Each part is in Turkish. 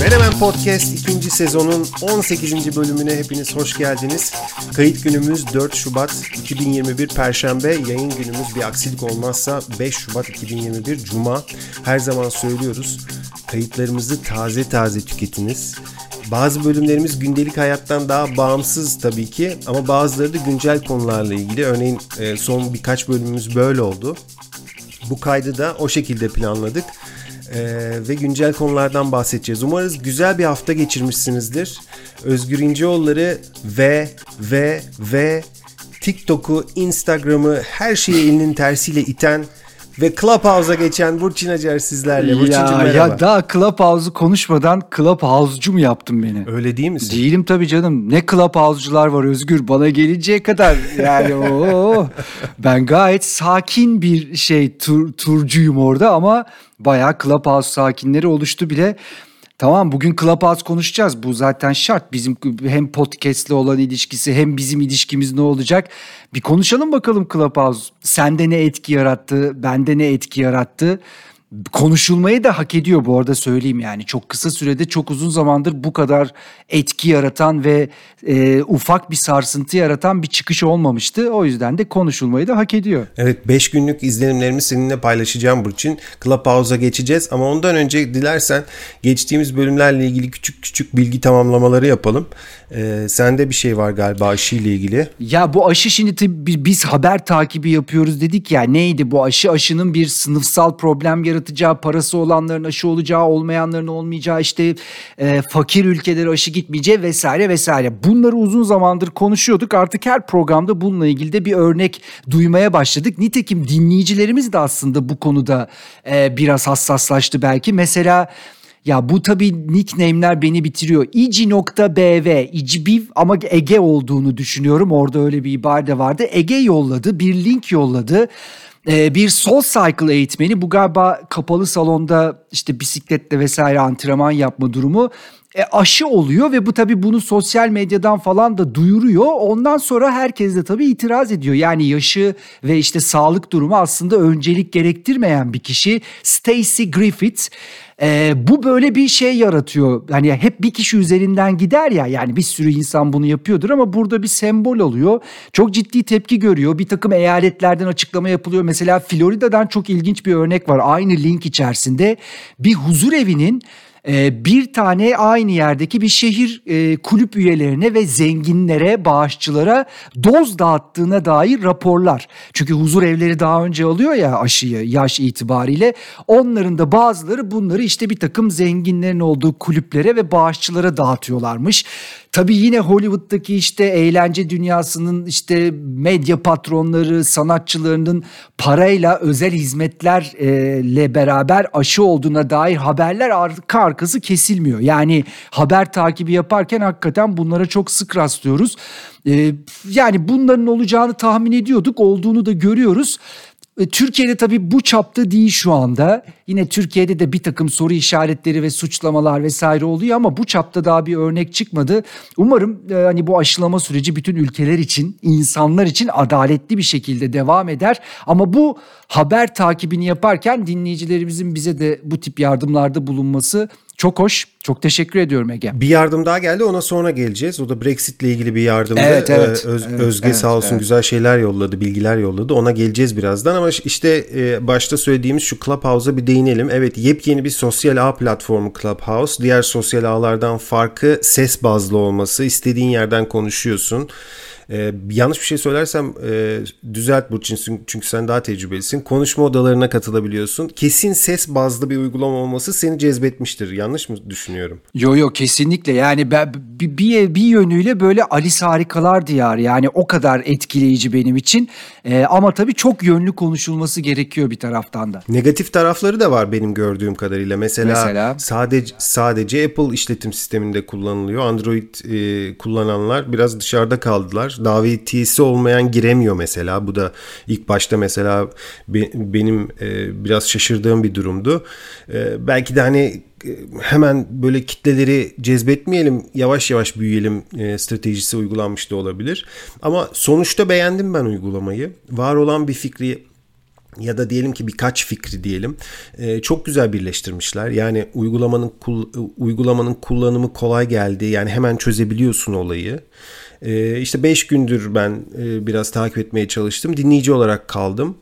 Menemen Podcast 2. sezonun 18. bölümüne hepiniz hoş geldiniz. Kayıt günümüz 4 Şubat 2021 Perşembe, yayın günümüz bir aksilik olmazsa 5 Şubat 2021 Cuma. Her zaman söylüyoruz, kayıtlarımızı taze taze tüketiniz. Bazı bölümlerimiz gündelik hayattan daha bağımsız tabii ki ama bazıları da güncel konularla ilgili. Örneğin e, son birkaç bölümümüz böyle oldu. Bu kaydı da o şekilde planladık ee, ve güncel konulardan bahsedeceğiz. Umarız güzel bir hafta geçirmişsinizdir. Özgür İnceoğulları ve ve ve TikTok'u, Instagram'ı her şeyi elinin tersiyle iten ve Clubhouse'a geçen Burçin Acar sizlerle. Burçin'cim merhaba. Ya daha Clubhouse'u konuşmadan Clubhouse'cu mu yaptın beni? Öyle değil misin? Değilim tabii canım. Ne Clubhouse'cular var Özgür bana gelinceye kadar. Yani o ben gayet sakin bir şey tur, turcuyum orada ama bayağı Clubhouse sakinleri oluştu bile. Tamam bugün Clubhouse konuşacağız. Bu zaten şart. Bizim hem podcast'le olan ilişkisi hem bizim ilişkimiz ne olacak? Bir konuşalım bakalım Clubhouse. Sende ne etki yarattı? Bende ne etki yarattı? Konuşulmayı da hak ediyor bu arada söyleyeyim yani çok kısa sürede çok uzun zamandır bu kadar etki yaratan ve e, ufak bir sarsıntı yaratan bir çıkış olmamıştı. O yüzden de konuşulmayı da hak ediyor. Evet 5 günlük izlenimlerimi seninle paylaşacağım Burçin. Clubhouse'a geçeceğiz ama ondan önce dilersen geçtiğimiz bölümlerle ilgili küçük küçük bilgi tamamlamaları yapalım. Ee, sende bir şey var galiba aşıyla ilgili. Ya bu aşı şimdi tabii biz haber takibi yapıyoruz dedik ya neydi bu aşı? Aşının bir sınıfsal problem yaratacağı, parası olanların aşı olacağı, olmayanların olmayacağı, işte e, fakir ülkelere aşı gitmeyeceği vesaire vesaire. Bunları uzun zamandır konuşuyorduk. Artık her programda bununla ilgili de bir örnek duymaya başladık. Nitekim dinleyicilerimiz de aslında bu konuda e, biraz hassaslaştı belki. Mesela ya bu tabii nickname'ler beni bitiriyor. İci.bv, İcibiv ama Ege olduğunu düşünüyorum. Orada öyle bir ibare de vardı. Ege yolladı, bir link yolladı. Ee, bir Soul Cycle eğitmeni bu galiba kapalı salonda işte bisikletle vesaire antrenman yapma durumu e, aşı oluyor ve bu tabii bunu sosyal medyadan falan da duyuruyor. Ondan sonra herkes de tabii itiraz ediyor. Yani yaşı ve işte sağlık durumu aslında öncelik gerektirmeyen bir kişi Stacy Griffith. E, bu böyle bir şey yaratıyor. Hani hep bir kişi üzerinden gider ya yani bir sürü insan bunu yapıyordur ama burada bir sembol oluyor. Çok ciddi tepki görüyor. Bir takım eyaletlerden açıklama yapılıyor. Mesela Florida'dan çok ilginç bir örnek var. Aynı link içerisinde bir huzur evinin e, bir tane aynı yerdeki bir şehir e, kulüp üyelerine ve zenginlere, bağışçılara doz dağıttığına dair raporlar. Çünkü huzur evleri daha önce alıyor ya aşıyı yaş itibariyle. Onların da bazıları bunları işte bir takım zenginlerin olduğu kulüplere ve bağışçılara dağıtıyorlarmış. Tabii yine Hollywood'daki işte eğlence dünyasının işte medya patronları, sanatçılarının parayla özel hizmetlerle beraber aşı olduğuna dair haberler arka arkası kesilmiyor. Yani haber takibi yaparken hakikaten bunlara çok sık rastlıyoruz. Yani bunların olacağını tahmin ediyorduk, olduğunu da görüyoruz. E, Türkiye'de tabii bu çapta değil şu anda. Yine Türkiye'de de bir takım soru işaretleri ve suçlamalar vesaire oluyor ama bu çapta daha bir örnek çıkmadı. Umarım e, hani bu aşılama süreci bütün ülkeler için, insanlar için adaletli bir şekilde devam eder. Ama bu haber takibini yaparken dinleyicilerimizin bize de bu tip yardımlarda bulunması çok hoş. Çok teşekkür ediyorum Ege. Bir yardım daha geldi ona sonra geleceğiz. O da Brexit ile ilgili bir yardımdı. Evet evet. Öz, evet Özge evet, sağ olsun evet. güzel şeyler yolladı, bilgiler yolladı. Ona geleceğiz birazdan ama işte e, başta söylediğimiz şu Clubhouse'a bir değinelim. Evet yepyeni bir sosyal ağ platformu Clubhouse. Diğer sosyal ağlardan farkı ses bazlı olması. İstediğin yerden konuşuyorsun. Ee, yanlış bir şey söylersem e, düzelt Burçin çünkü sen daha tecrübelisin. Konuşma odalarına katılabiliyorsun. Kesin ses bazlı bir uygulama olması seni cezbetmiştir. Yanlış mı düşünüyorum? Yo yo kesinlikle yani ben, bir, bir, bir yönüyle böyle Alice Harikalar Diyarı yani o kadar etkileyici benim için. Ee, ama tabii çok yönlü konuşulması gerekiyor bir taraftan da. Negatif tarafları da var benim gördüğüm kadarıyla. Mesela, Mesela? sadece sadece Apple işletim sisteminde kullanılıyor. Android e, kullananlar biraz dışarıda kaldılar. Davetiyesi olmayan giremiyor mesela. Bu da ilk başta mesela be, benim e, biraz şaşırdığım bir durumdu. E, belki de hani hemen böyle kitleleri cezbetmeyelim, yavaş yavaş büyüyelim e, stratejisi uygulanmış da olabilir. Ama sonuçta beğendim ben uygulamayı. Var olan bir fikri ya da diyelim ki birkaç fikri diyelim e, çok güzel birleştirmişler. Yani uygulamanın uygulamanın kullanımı kolay geldi. Yani hemen çözebiliyorsun olayı. E, işte 5 gündür ben e, biraz takip etmeye çalıştım. Dinleyici olarak kaldım.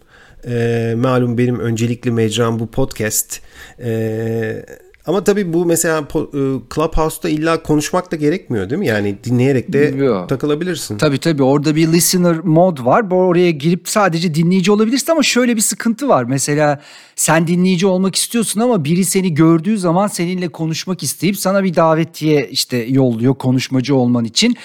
E, malum benim öncelikli mecram bu podcast. E, ama tabii bu mesela e, Clubhouse'da illa konuşmak da gerekmiyor değil mi? Yani dinleyerek de Yo. takılabilirsin. Tabii tabii orada bir listener mod var. Oraya girip sadece dinleyici olabilirsin ama şöyle bir sıkıntı var. Mesela sen dinleyici olmak istiyorsun ama biri seni gördüğü zaman seninle konuşmak isteyip sana bir davetiye işte yolluyor konuşmacı olman için.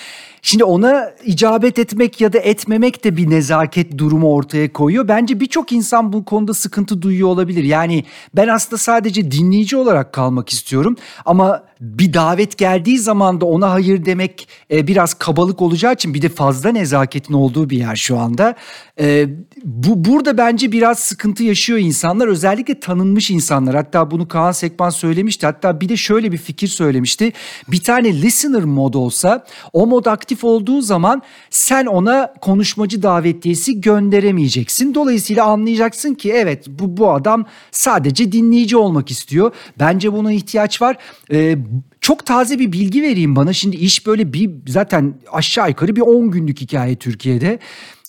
Şimdi ona icabet etmek ya da etmemek de bir nezaket durumu ortaya koyuyor. Bence birçok insan bu konuda sıkıntı duyuyor olabilir. Yani ben aslında sadece dinleyici olarak kalmak istiyorum ama bir davet geldiği zaman da ona hayır demek e, biraz kabalık olacağı için bir de fazla nezaketin olduğu bir yer şu anda. E, bu burada bence biraz sıkıntı yaşıyor insanlar özellikle tanınmış insanlar. Hatta bunu Kaan Sekban söylemişti. Hatta bir de şöyle bir fikir söylemişti. Bir tane listener mod olsa o mod aktif olduğu zaman sen ona konuşmacı davetiyesi gönderemeyeceksin. Dolayısıyla anlayacaksın ki evet bu bu adam sadece dinleyici olmak istiyor. Bence buna ihtiyaç var. Ee, çok taze bir bilgi vereyim bana. Şimdi iş böyle bir zaten aşağı yukarı bir 10 günlük hikaye Türkiye'de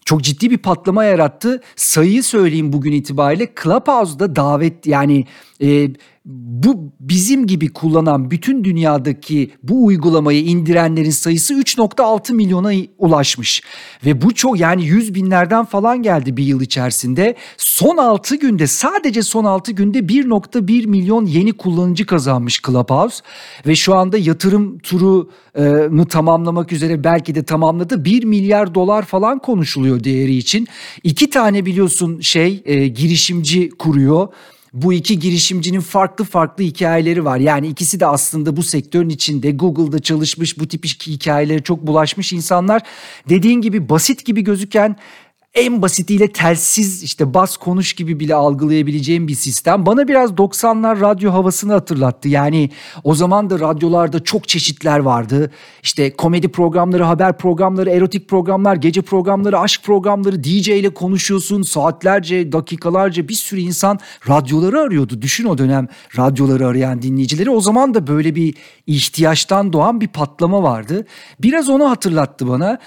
çok ciddi bir patlama yarattı. Sayıyı söyleyeyim bugün itibariyle Clubhouse'da davet yani e, bu bizim gibi kullanan bütün dünyadaki bu uygulamayı indirenlerin sayısı 3.6 milyona ulaşmış. Ve bu çok yani yüz binlerden falan geldi bir yıl içerisinde. Son 6 günde sadece son 6 günde 1.1 milyon yeni kullanıcı kazanmış Clubhouse. Ve şu anda yatırım turunu tamamlamak üzere belki de tamamladı. 1 milyar dolar falan konuşuluyor değeri için. İki tane biliyorsun şey e, girişimci kuruyor bu iki girişimcinin farklı farklı hikayeleri var. Yani ikisi de aslında bu sektörün içinde Google'da çalışmış bu tip hikayeleri çok bulaşmış insanlar. Dediğin gibi basit gibi gözüken en basitiyle telsiz işte bas konuş gibi bile algılayabileceğim bir sistem. Bana biraz 90'lar radyo havasını hatırlattı. Yani o zaman da radyolarda çok çeşitler vardı. İşte komedi programları, haber programları, erotik programlar, gece programları, aşk programları, DJ ile konuşuyorsun. Saatlerce, dakikalarca bir sürü insan radyoları arıyordu. Düşün o dönem radyoları arayan dinleyicileri. O zaman da böyle bir ihtiyaçtan doğan bir patlama vardı. Biraz onu hatırlattı bana.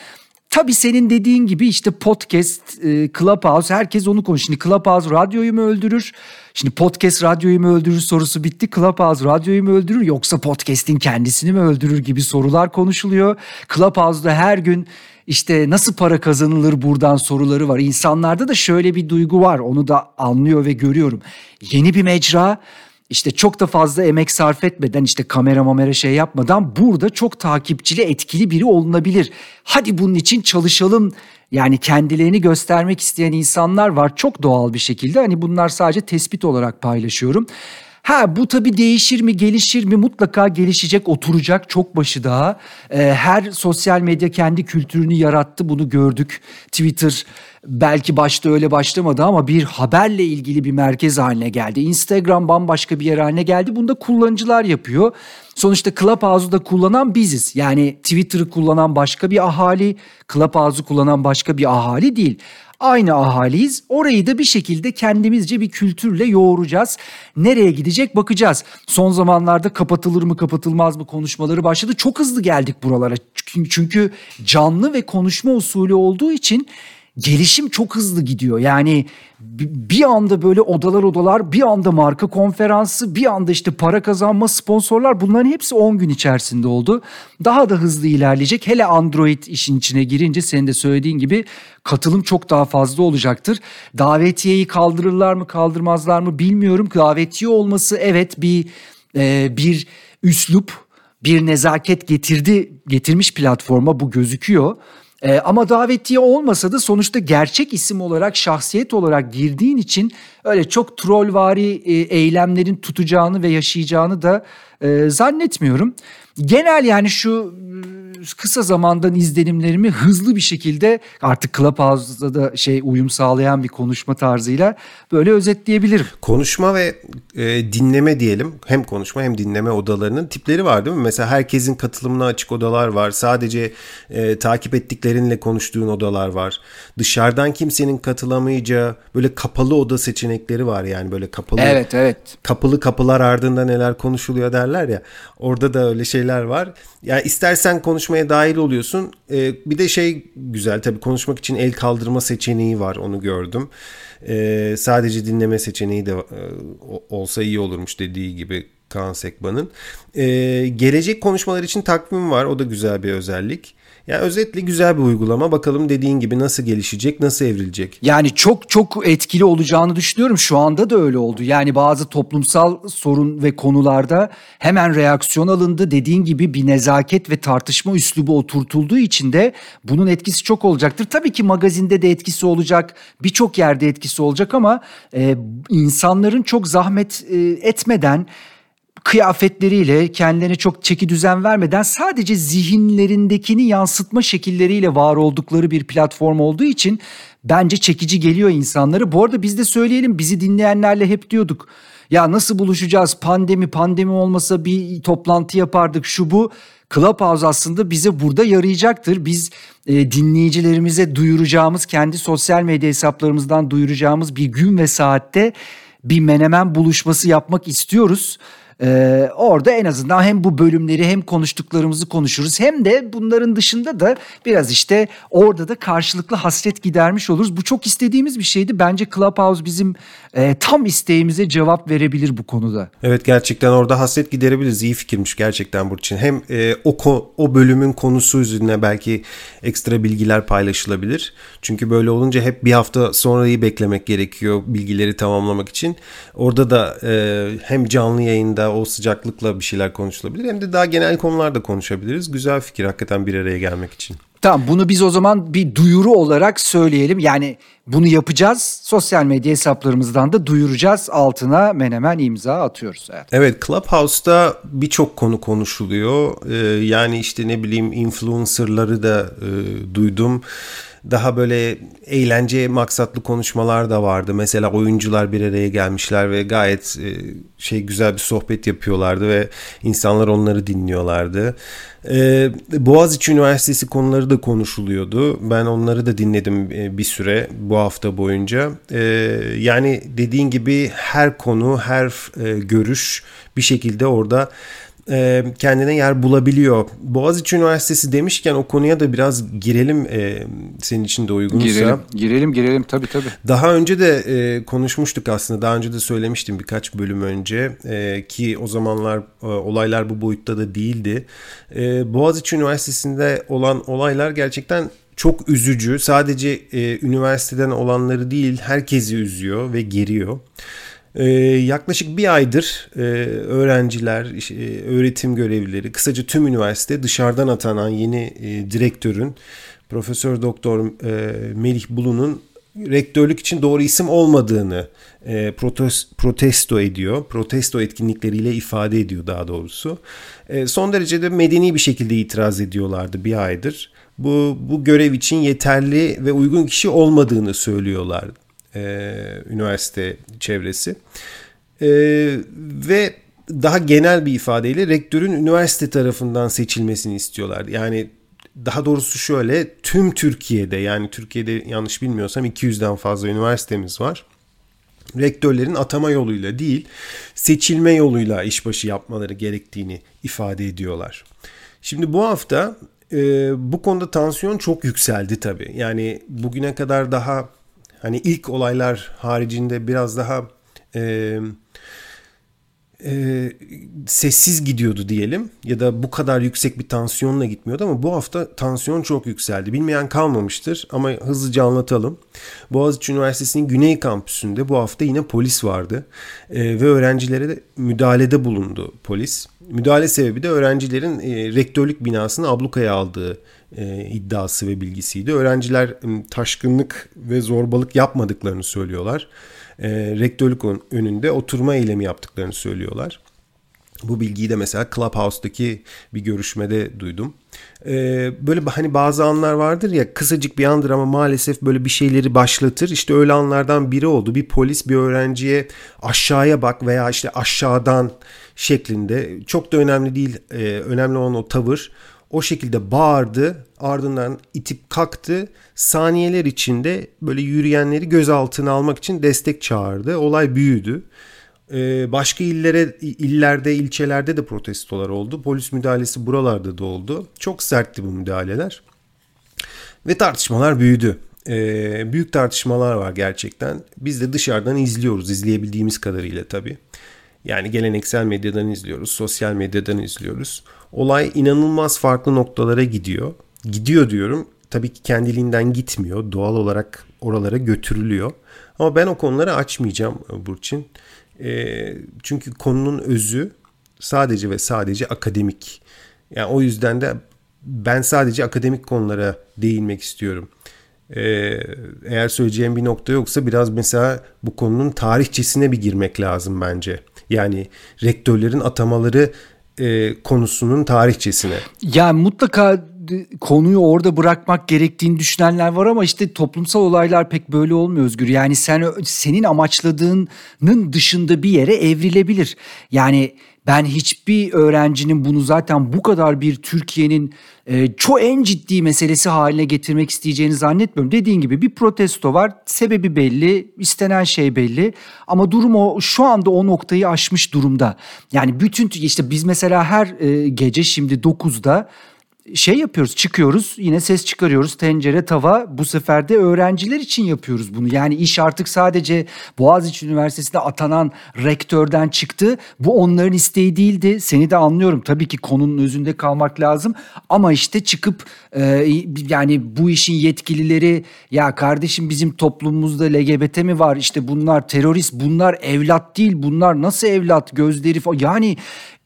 Tabii senin dediğin gibi işte podcast, e, Clubhouse herkes onu konuşuyor. Şimdi Clubhouse radyoyu mu öldürür? Şimdi podcast radyoyu mu öldürür sorusu bitti. Clubhouse radyoyu mu öldürür yoksa podcast'in kendisini mi öldürür gibi sorular konuşuluyor. Clubhouse'da her gün işte nasıl para kazanılır buradan soruları var. İnsanlarda da şöyle bir duygu var. Onu da anlıyor ve görüyorum. Yeni bir mecra işte çok da fazla emek sarf etmeden işte kamera mamera şey yapmadan burada çok takipçili etkili biri olunabilir. Hadi bunun için çalışalım yani kendilerini göstermek isteyen insanlar var çok doğal bir şekilde. Hani bunlar sadece tespit olarak paylaşıyorum. Ha bu tabii değişir mi gelişir mi mutlaka gelişecek oturacak çok başı daha. Ee, her sosyal medya kendi kültürünü yarattı bunu gördük. Twitter belki başta öyle başlamadı ama bir haberle ilgili bir merkez haline geldi. Instagram bambaşka bir yer haline geldi. Bunu da kullanıcılar yapıyor. Sonuçta Clubhouse'u da kullanan biziz. Yani Twitter'ı kullanan başka bir ahali, Clubhouse'u kullanan başka bir ahali değil aynı ahaliyiz. Orayı da bir şekilde kendimizce bir kültürle yoğuracağız. Nereye gidecek bakacağız. Son zamanlarda kapatılır mı kapatılmaz mı konuşmaları başladı. Çok hızlı geldik buralara. Çünkü canlı ve konuşma usulü olduğu için gelişim çok hızlı gidiyor. Yani bir anda böyle odalar odalar, bir anda marka konferansı, bir anda işte para kazanma, sponsorlar bunların hepsi 10 gün içerisinde oldu. Daha da hızlı ilerleyecek. Hele Android işin içine girince senin de söylediğin gibi katılım çok daha fazla olacaktır. Davetiyeyi kaldırırlar mı, kaldırmazlar mı bilmiyorum. Davetiye olması evet bir e, bir üslup, bir nezaket getirdi, getirmiş platforma bu gözüküyor. E, ama davetiye olmasa da sonuçta gerçek isim olarak, şahsiyet olarak girdiğin için öyle çok trollvari e, eylemlerin tutacağını ve yaşayacağını da e, zannetmiyorum. Genel yani şu kısa zamandan izlenimlerimi hızlı bir şekilde artık Clubhouse'da da şey uyum sağlayan bir konuşma tarzıyla böyle özetleyebilirim. Konuşma ve e, dinleme diyelim. Hem konuşma hem dinleme odalarının tipleri var değil mi? Mesela herkesin katılımına açık odalar var. Sadece e, takip ettiklerinle konuştuğun odalar var. Dışarıdan kimsenin katılamayacağı böyle kapalı oda seçenekleri var yani böyle kapalı. Evet evet. Kapalı kapılar ardında neler konuşuluyor derler ya. Orada da öyle şeyler var. Yani istersen konuşmaya dahil oluyorsun. Ee, bir de şey güzel tabii konuşmak için el kaldırma seçeneği var onu gördüm. Ee, sadece dinleme seçeneği de e, olsa iyi olurmuş dediği gibi Kaan Sekban'ın. Ee, gelecek konuşmalar için takvim var o da güzel bir özellik. Yani özetle güzel bir uygulama. Bakalım dediğin gibi nasıl gelişecek, nasıl evrilecek? Yani çok çok etkili olacağını düşünüyorum. Şu anda da öyle oldu. Yani bazı toplumsal sorun ve konularda hemen reaksiyon alındı. Dediğin gibi bir nezaket ve tartışma üslubu oturtulduğu için de bunun etkisi çok olacaktır. Tabii ki magazinde de etkisi olacak. Birçok yerde etkisi olacak ama e, insanların çok zahmet e, etmeden kıyafetleriyle kendilerine çok çeki düzen vermeden sadece zihinlerindekini yansıtma şekilleriyle var oldukları bir platform olduğu için bence çekici geliyor insanları. Bu arada biz de söyleyelim bizi dinleyenlerle hep diyorduk. Ya nasıl buluşacağız? Pandemi pandemi olmasa bir toplantı yapardık şu bu. Clubhouse aslında bize burada yarayacaktır. Biz e, dinleyicilerimize duyuracağımız kendi sosyal medya hesaplarımızdan duyuracağımız bir gün ve saatte bir menemen buluşması yapmak istiyoruz. Ee, orada en azından hem bu bölümleri hem konuştuklarımızı konuşuruz hem de bunların dışında da biraz işte orada da karşılıklı hasret gidermiş oluruz. Bu çok istediğimiz bir şeydi. Bence Clubhouse bizim e, tam isteğimize cevap verebilir bu konuda. Evet gerçekten orada hasret giderebiliriz. İyi fikirmiş gerçekten Burçin. Hem e, o o bölümün konusu üzerine belki ekstra bilgiler paylaşılabilir. Çünkü böyle olunca hep bir hafta sonrayı beklemek gerekiyor bilgileri tamamlamak için. Orada da e, hem canlı yayında o sıcaklıkla bir şeyler konuşulabilir hem de daha genel konularda konuşabiliriz. Güzel fikir hakikaten bir araya gelmek için. Tamam bunu biz o zaman bir duyuru olarak söyleyelim. Yani bunu yapacağız. Sosyal medya hesaplarımızdan da duyuracağız. Altına menemen imza atıyoruz. Evet, evet Clubhouse'da birçok konu konuşuluyor. Ee, yani işte ne bileyim influencerları da e, duydum daha böyle eğlence maksatlı konuşmalar da vardı. Mesela oyuncular bir araya gelmişler ve gayet e, şey güzel bir sohbet yapıyorlardı ve insanlar onları dinliyorlardı. E, Boğaziçi Üniversitesi konuları da konuşuluyordu. Ben onları da dinledim e, bir süre bu hafta boyunca. Yani dediğin gibi her konu, her görüş bir şekilde orada e, kendine yer bulabiliyor. Boğaziçi Üniversitesi demişken o konuya da biraz girelim e, senin için de uygunsa. Girelim, girelim, girelim tabii tabii. Daha önce de e, konuşmuştuk aslında. Daha önce de söylemiştim birkaç bölüm önce e, ki o zamanlar e, olaylar bu boyutta da değildi. E, Boğaziçi Üniversitesi'nde olan olaylar gerçekten çok üzücü. Sadece e, üniversiteden olanları değil herkesi üzüyor ve geriyor. Ee, yaklaşık bir aydır e, öğrenciler, e, öğretim görevlileri, kısaca tüm üniversite dışarıdan atanan yeni e, direktörün Profesör Doktor e, Melih Bulu'nun rektörlük için doğru isim olmadığını protesto, ediyor. Protesto etkinlikleriyle ifade ediyor daha doğrusu. E, son derece de medeni bir şekilde itiraz ediyorlardı bir aydır. Bu, bu görev için yeterli ve uygun kişi olmadığını söylüyorlardı e, üniversite çevresi. E, ve daha genel bir ifadeyle rektörün üniversite tarafından seçilmesini istiyorlar. Yani daha doğrusu şöyle tüm Türkiye'de yani Türkiye'de yanlış bilmiyorsam 200'den fazla üniversitemiz var. Rektörlerin atama yoluyla değil seçilme yoluyla işbaşı yapmaları gerektiğini ifade ediyorlar. Şimdi bu hafta e, bu konuda tansiyon çok yükseldi tabii. Yani bugüne kadar daha hani ilk olaylar haricinde biraz daha e, e, sessiz gidiyordu diyelim ya da bu kadar yüksek bir tansiyonla gitmiyordu ama bu hafta tansiyon çok yükseldi. Bilmeyen kalmamıştır ama hızlıca anlatalım. Boğaziçi Üniversitesi'nin Güney Kampüsü'nde bu hafta yine polis vardı e, ve öğrencilere de müdahalede bulundu polis. Müdahale sebebi de öğrencilerin e, rektörlük binasını ablukaya aldığı e, iddiası ve bilgisiydi. Öğrenciler taşkınlık ve zorbalık yapmadıklarını söylüyorlar. E, rektörlük önünde oturma eylemi yaptıklarını söylüyorlar. Bu bilgiyi de mesela Clubhouse'daki bir görüşmede duydum. Ee, böyle hani bazı anlar vardır ya kısacık bir andır ama maalesef böyle bir şeyleri başlatır. İşte öyle anlardan biri oldu. Bir polis bir öğrenciye aşağıya bak veya işte aşağıdan şeklinde çok da önemli değil. Ee, önemli olan o tavır. O şekilde bağırdı ardından itip kalktı. Saniyeler içinde böyle yürüyenleri gözaltına almak için destek çağırdı. Olay büyüdü. Ee, başka illere, illerde, ilçelerde de protestolar oldu. Polis müdahalesi buralarda da oldu. Çok sertti bu müdahaleler. Ve tartışmalar büyüdü. Ee, büyük tartışmalar var gerçekten. Biz de dışarıdan izliyoruz, izleyebildiğimiz kadarıyla tabii. Yani geleneksel medyadan izliyoruz, sosyal medyadan izliyoruz. Olay inanılmaz farklı noktalara gidiyor. Gidiyor diyorum. Tabii ki kendiliğinden gitmiyor. Doğal olarak oralara götürülüyor. Ama ben o konuları açmayacağım Burçin. E, çünkü konunun özü sadece ve sadece akademik. Yani o yüzden de ben sadece akademik konulara değinmek istiyorum. Ee, eğer söyleyeceğim bir nokta yoksa biraz mesela bu konunun tarihçesine bir girmek lazım bence. Yani rektörlerin atamaları e, konusunun tarihçesine. Yani mutlaka konuyu orada bırakmak gerektiğini düşünenler var ama işte toplumsal olaylar pek böyle olmuyor Özgür. Yani sen senin amaçladığının dışında bir yere evrilebilir. Yani ben hiçbir öğrencinin bunu zaten bu kadar bir Türkiye'nin e, çok en ciddi meselesi haline getirmek isteyeceğini zannetmiyorum. Dediğin gibi bir protesto var. Sebebi belli, istenen şey belli. Ama durum o şu anda o noktayı aşmış durumda. Yani bütün işte biz mesela her e, gece şimdi 9'da şey yapıyoruz çıkıyoruz yine ses çıkarıyoruz tencere tava bu sefer de öğrenciler için yapıyoruz bunu. Yani iş artık sadece Boğaziçi Üniversitesi'nde atanan rektörden çıktı. Bu onların isteği değildi. Seni de anlıyorum tabii ki konunun özünde kalmak lazım ama işte çıkıp e, yani bu işin yetkilileri ya kardeşim bizim toplumumuzda LGBT mi var işte bunlar terörist bunlar evlat değil bunlar nasıl evlat gözleri falan yani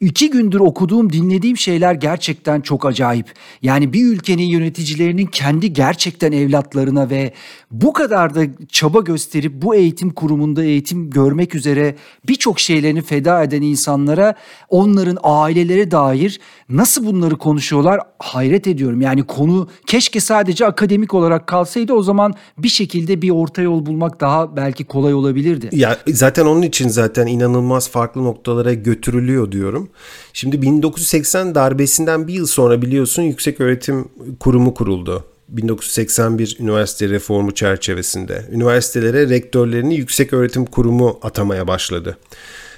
İki gündür okuduğum, dinlediğim şeyler gerçekten çok acayip. Yani bir ülkenin yöneticilerinin kendi gerçekten evlatlarına ve bu kadar da çaba gösterip bu eğitim kurumunda eğitim görmek üzere birçok şeylerini feda eden insanlara onların aileleri dair nasıl bunları konuşuyorlar hayret ediyorum. Yani konu keşke sadece akademik olarak kalsaydı o zaman bir şekilde bir orta yol bulmak daha belki kolay olabilirdi. Ya zaten onun için zaten inanılmaz farklı noktalara götürülüyor diyorum. Şimdi 1980 darbesinden bir yıl sonra biliyorsun Yüksek Öğretim Kurumu kuruldu. 1981 üniversite reformu çerçevesinde üniversitelere rektörlerini Yüksek Öğretim Kurumu atamaya başladı.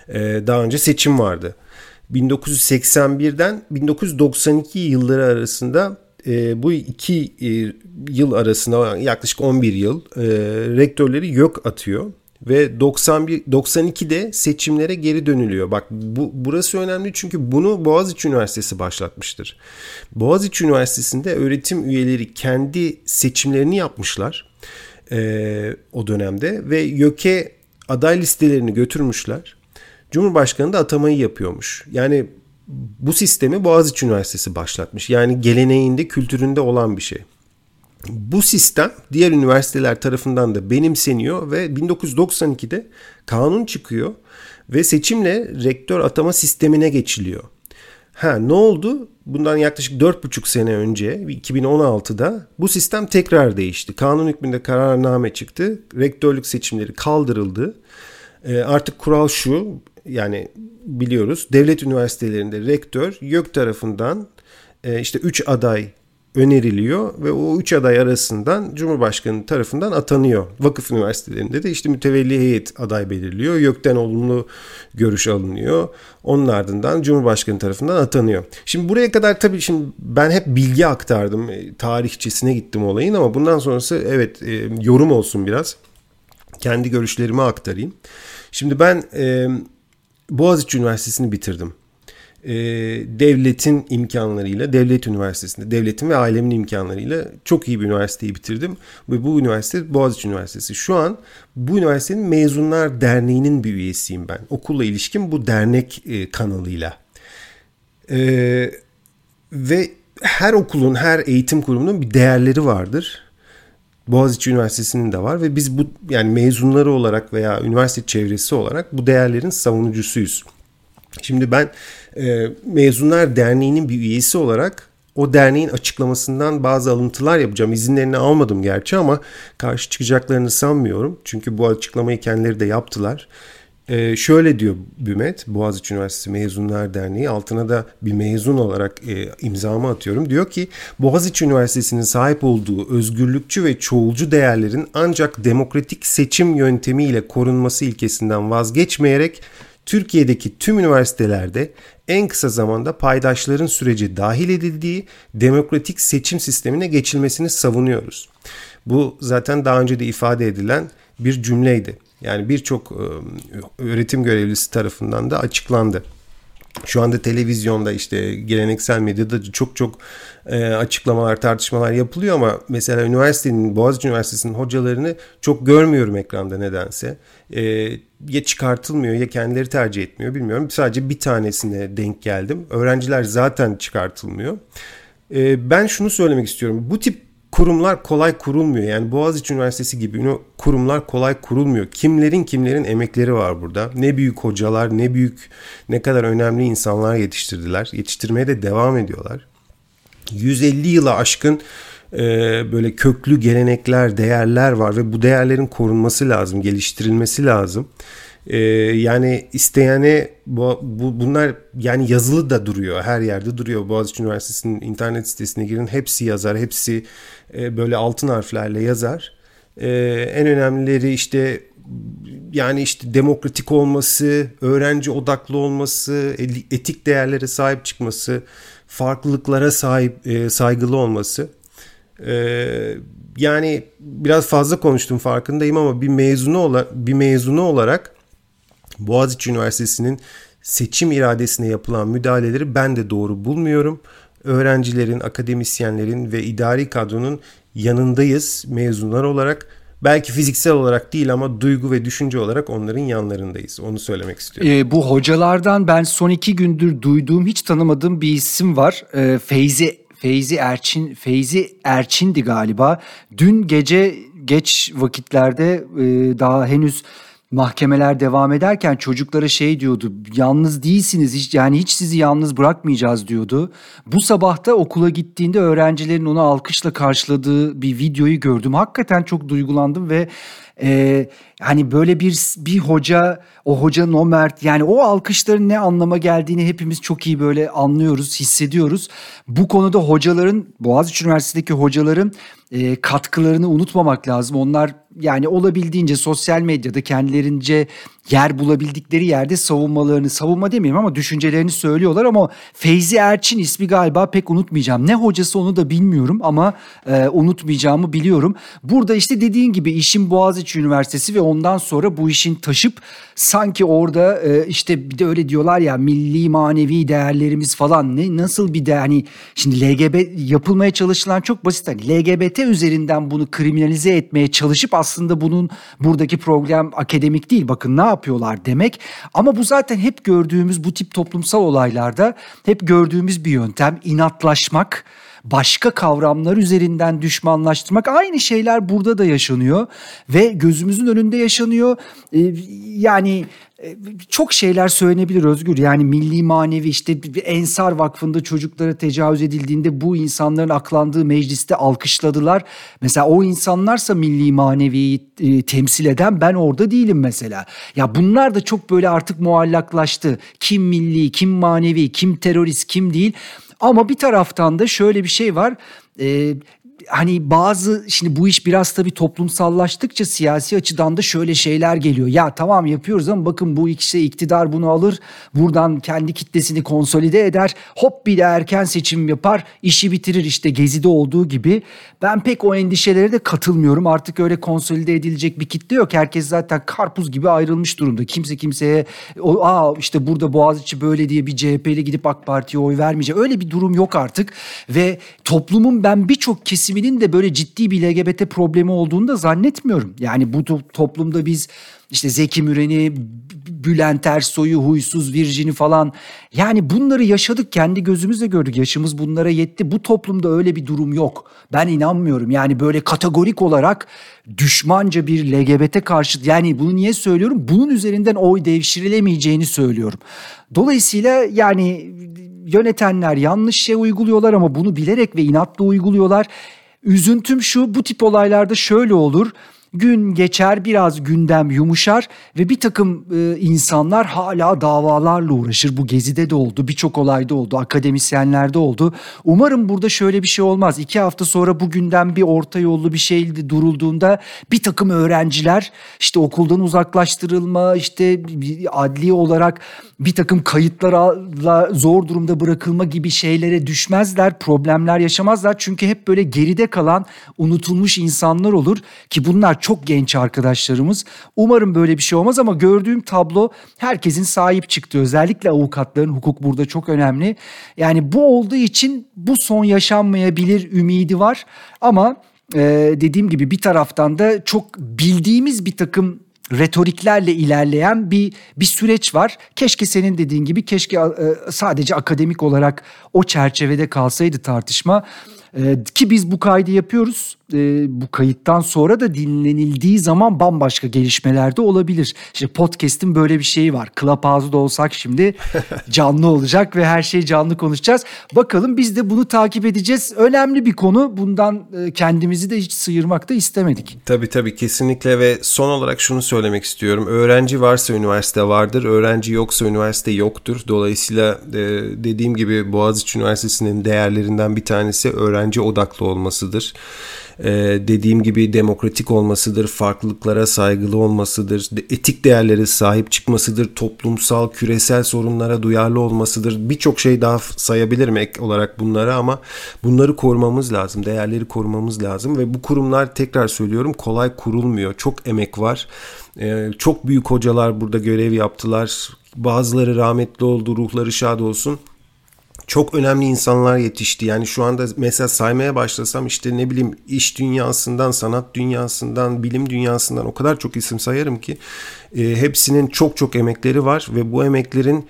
Ee, daha önce seçim vardı. 1981'den 1992 yılları arasında e, bu iki e, yıl arasında yaklaşık 11 yıl e, rektörleri yok atıyor ve 91 92'de seçimlere geri dönülüyor. Bak bu burası önemli çünkü bunu Boğaziçi Üniversitesi başlatmıştır. Boğaziçi Üniversitesi'nde öğretim üyeleri kendi seçimlerini yapmışlar e, o dönemde ve YÖK'e aday listelerini götürmüşler. Cumhurbaşkanı da atamayı yapıyormuş. Yani bu sistemi Boğaziçi Üniversitesi başlatmış. Yani geleneğinde, kültüründe olan bir şey. Bu sistem diğer üniversiteler tarafından da benimseniyor ve 1992'de kanun çıkıyor ve seçimle rektör atama sistemine geçiliyor. Ha ne oldu? Bundan yaklaşık 4,5 sene önce 2016'da bu sistem tekrar değişti. Kanun hükmünde kararname çıktı. Rektörlük seçimleri kaldırıldı. E, artık kural şu yani biliyoruz devlet üniversitelerinde rektör YÖK tarafından e, işte 3 aday öneriliyor ve o üç aday arasından Cumhurbaşkanı tarafından atanıyor. Vakıf üniversitelerinde de işte mütevelli heyet aday belirliyor. YÖK'ten olumlu görüş alınıyor. Onun ardından Cumhurbaşkanı tarafından atanıyor. Şimdi buraya kadar tabii şimdi ben hep bilgi aktardım. E, tarihçesine gittim olayın ama bundan sonrası evet e, yorum olsun biraz. Kendi görüşlerimi aktarayım. Şimdi ben e, Boğaziçi Üniversitesi'ni bitirdim e, devletin imkanlarıyla, devlet üniversitesinde, devletin ve ailemin imkanlarıyla çok iyi bir üniversiteyi bitirdim. Ve bu üniversite Boğaziçi Üniversitesi. Şu an bu üniversitenin Mezunlar Derneği'nin bir üyesiyim ben. Okulla ilişkim bu dernek e, kanalıyla. E, ve her okulun, her eğitim kurumunun bir değerleri vardır. Boğaziçi Üniversitesi'nin de var ve biz bu yani mezunları olarak veya üniversite çevresi olarak bu değerlerin savunucusuyuz. Şimdi ben e, Mezunlar Derneği'nin bir üyesi olarak o derneğin açıklamasından bazı alıntılar yapacağım. İzinlerini almadım gerçi ama karşı çıkacaklarını sanmıyorum. Çünkü bu açıklamayı kendileri de yaptılar. Ee, şöyle diyor Bümet, Boğaziçi Üniversitesi Mezunlar Derneği, altına da bir mezun olarak e, imzamı atıyorum. Diyor ki Boğaziçi Üniversitesi'nin sahip olduğu özgürlükçü ve çoğulcu değerlerin ancak demokratik seçim yöntemiyle korunması ilkesinden vazgeçmeyerek Türkiye'deki tüm üniversitelerde en kısa zamanda paydaşların süreci dahil edildiği demokratik seçim sistemine geçilmesini savunuyoruz. Bu zaten daha önce de ifade edilen bir cümleydi. Yani birçok öğretim görevlisi tarafından da açıklandı. Şu anda televizyonda işte geleneksel medyada çok çok e, açıklamalar, tartışmalar yapılıyor ama mesela üniversitenin, Boğaziçi Üniversitesi'nin hocalarını çok görmüyorum ekranda nedense. E, ya çıkartılmıyor ya kendileri tercih etmiyor bilmiyorum. Sadece bir tanesine denk geldim. Öğrenciler zaten çıkartılmıyor. E, ben şunu söylemek istiyorum. Bu tip kurumlar kolay kurulmuyor. Yani Boğaziçi Üniversitesi gibi kurumlar kolay kurulmuyor. Kimlerin kimlerin emekleri var burada. Ne büyük hocalar, ne büyük, ne kadar önemli insanlar yetiştirdiler. Yetiştirmeye de devam ediyorlar. 150 yıla aşkın e, böyle köklü gelenekler, değerler var ve bu değerlerin korunması lazım, geliştirilmesi lazım. Ee, yani isteyene bu, bu, bunlar yani yazılı da duruyor her yerde duruyor. Boğaziçi Üniversitesi'nin internet sitesine girin hepsi yazar hepsi e, böyle altın harflerle yazar. E, en önemlileri işte yani işte demokratik olması, öğrenci odaklı olması, etik değerlere sahip çıkması, farklılıklara sahip e, saygılı olması. E, yani biraz fazla konuştum farkındayım ama bir mezunu olarak bir mezunu olarak Boğaziçi Üniversitesi'nin seçim iradesine yapılan müdahaleleri ben de doğru bulmuyorum. Öğrencilerin, akademisyenlerin ve idari kadronun yanındayız mezunlar olarak. Belki fiziksel olarak değil ama duygu ve düşünce olarak onların yanlarındayız. Onu söylemek istiyorum. E, bu hocalardan ben son iki gündür duyduğum, hiç tanımadığım bir isim var. E, Feyzi Feyzi Erçin Feyzi Erçin'di galiba. Dün gece geç vakitlerde e, daha henüz mahkemeler devam ederken çocuklara şey diyordu. Yalnız değilsiniz hiç yani hiç sizi yalnız bırakmayacağız diyordu. Bu sabah da okula gittiğinde öğrencilerin onu alkışla karşıladığı bir videoyu gördüm. Hakikaten çok duygulandım ve e, hani böyle bir bir hoca o hocanın o mert yani o alkışların ne anlama geldiğini hepimiz çok iyi böyle anlıyoruz hissediyoruz. Bu konuda hocaların Boğaziçi Üniversitesi'ndeki hocaların e, katkılarını unutmamak lazım. Onlar yani olabildiğince sosyal medyada kendilerince yer bulabildikleri yerde savunmalarını savunma demeyeyim ama düşüncelerini söylüyorlar ama Feyzi Erçin ismi galiba pek unutmayacağım. Ne hocası onu da bilmiyorum ama e, unutmayacağımı biliyorum. Burada işte dediğin gibi işin Boğaziçi Üniversitesi ve ondan sonra bu işin taşıp sanki orada e, işte bir de öyle diyorlar ya milli manevi değerlerimiz falan ne nasıl bir değer hani şimdi LGBT yapılmaya çalışılan çok basit hani LGBT üzerinden bunu kriminalize etmeye çalışıp aslında bunun buradaki problem akademik değil bakın ne yapıyorlar demek. Ama bu zaten hep gördüğümüz bu tip toplumsal olaylarda hep gördüğümüz bir yöntem inatlaşmak başka kavramlar üzerinden düşmanlaştırmak aynı şeyler burada da yaşanıyor ve gözümüzün önünde yaşanıyor. Ee, yani e, çok şeyler söylenebilir Özgür. Yani milli manevi işte Ensar Vakfı'nda çocuklara tecavüz edildiğinde bu insanların aklandığı mecliste alkışladılar. Mesela o insanlarsa milli maneviyi e, temsil eden ben orada değilim mesela. Ya bunlar da çok böyle artık muallaklaştı. Kim milli, kim manevi, kim terörist, kim değil. Ama bir taraftan da şöyle bir şey var. E, hani bazı şimdi bu iş biraz tabii toplumsallaştıkça siyasi açıdan da şöyle şeyler geliyor. Ya tamam yapıyoruz ama bakın bu işte iktidar bunu alır. Buradan kendi kitlesini konsolide eder. Hop bir de erken seçim yapar. işi bitirir işte Gezi'de olduğu gibi. Ben pek o endişelere de katılmıyorum. Artık öyle konsolide edilecek bir kitle yok. Herkes zaten karpuz gibi ayrılmış durumda. Kimse kimseye o, aa işte burada Boğaziçi böyle diye bir CHP'li gidip AK Parti'ye oy vermeyecek. Öyle bir durum yok artık. Ve toplumun ben birçok kesimini kesiminin de böyle ciddi bir LGBT problemi olduğunu da zannetmiyorum. Yani bu toplumda biz işte Zeki Müren'i Bülent Ersoy'u, Huysuz Virjin'i falan. Yani bunları yaşadık kendi gözümüzle gördük. Yaşımız bunlara yetti. Bu toplumda öyle bir durum yok. Ben inanmıyorum. Yani böyle kategorik olarak düşmanca bir LGBT karşı yani bunu niye söylüyorum? Bunun üzerinden oy devşirilemeyeceğini söylüyorum. Dolayısıyla yani yönetenler yanlış şey uyguluyorlar ama bunu bilerek ve inatla uyguluyorlar. Üzüntüm şu bu tip olaylarda şöyle olur. Gün geçer biraz gündem yumuşar ve bir takım e, insanlar hala davalarla uğraşır. Bu Gezi'de de oldu birçok olayda oldu akademisyenlerde oldu. Umarım burada şöyle bir şey olmaz. İki hafta sonra bu gündem bir orta yollu bir şey durulduğunda bir takım öğrenciler işte okuldan uzaklaştırılma işte adli olarak bir takım kayıtlarla zor durumda bırakılma gibi şeylere düşmezler, problemler yaşamazlar. Çünkü hep böyle geride kalan unutulmuş insanlar olur ki bunlar çok genç arkadaşlarımız. Umarım böyle bir şey olmaz ama gördüğüm tablo herkesin sahip çıktığı özellikle avukatların hukuk burada çok önemli. Yani bu olduğu için bu son yaşanmayabilir ümidi var ama e, dediğim gibi bir taraftan da çok bildiğimiz bir takım retoriklerle ilerleyen bir bir süreç var. Keşke senin dediğin gibi keşke e, sadece akademik olarak o çerçevede kalsaydı tartışma. Ee, ki biz bu kaydı yapıyoruz. Ee, bu kayıttan sonra da dinlenildiği zaman bambaşka gelişmeler de olabilir. İşte podcast'in böyle bir şeyi var. Clubhouse'da olsak şimdi canlı olacak ve her şeyi canlı konuşacağız. Bakalım biz de bunu takip edeceğiz. Önemli bir konu. Bundan e, kendimizi de hiç sıyırmak da istemedik. Tabii tabii kesinlikle ve son olarak şunu söylemek istiyorum. Öğrenci varsa üniversite vardır. Öğrenci yoksa üniversite yoktur. Dolayısıyla e, dediğim gibi Boğaziçi Üniversitesi'nin değerlerinden bir tanesi öğrenci odaklı olmasıdır. Ee, dediğim gibi demokratik olmasıdır, farklılıklara saygılı olmasıdır, etik değerlere sahip çıkmasıdır, toplumsal, küresel sorunlara duyarlı olmasıdır. Birçok şey daha sayabilirim ek olarak bunları ama bunları korumamız lazım, değerleri korumamız lazım ve bu kurumlar tekrar söylüyorum kolay kurulmuyor. Çok emek var. Ee, çok büyük hocalar burada görev yaptılar. Bazıları rahmetli oldu, ruhları şad olsun çok önemli insanlar yetişti. Yani şu anda mesela saymaya başlasam işte ne bileyim iş dünyasından, sanat dünyasından, bilim dünyasından o kadar çok isim sayarım ki e, hepsinin çok çok emekleri var ve bu emeklerin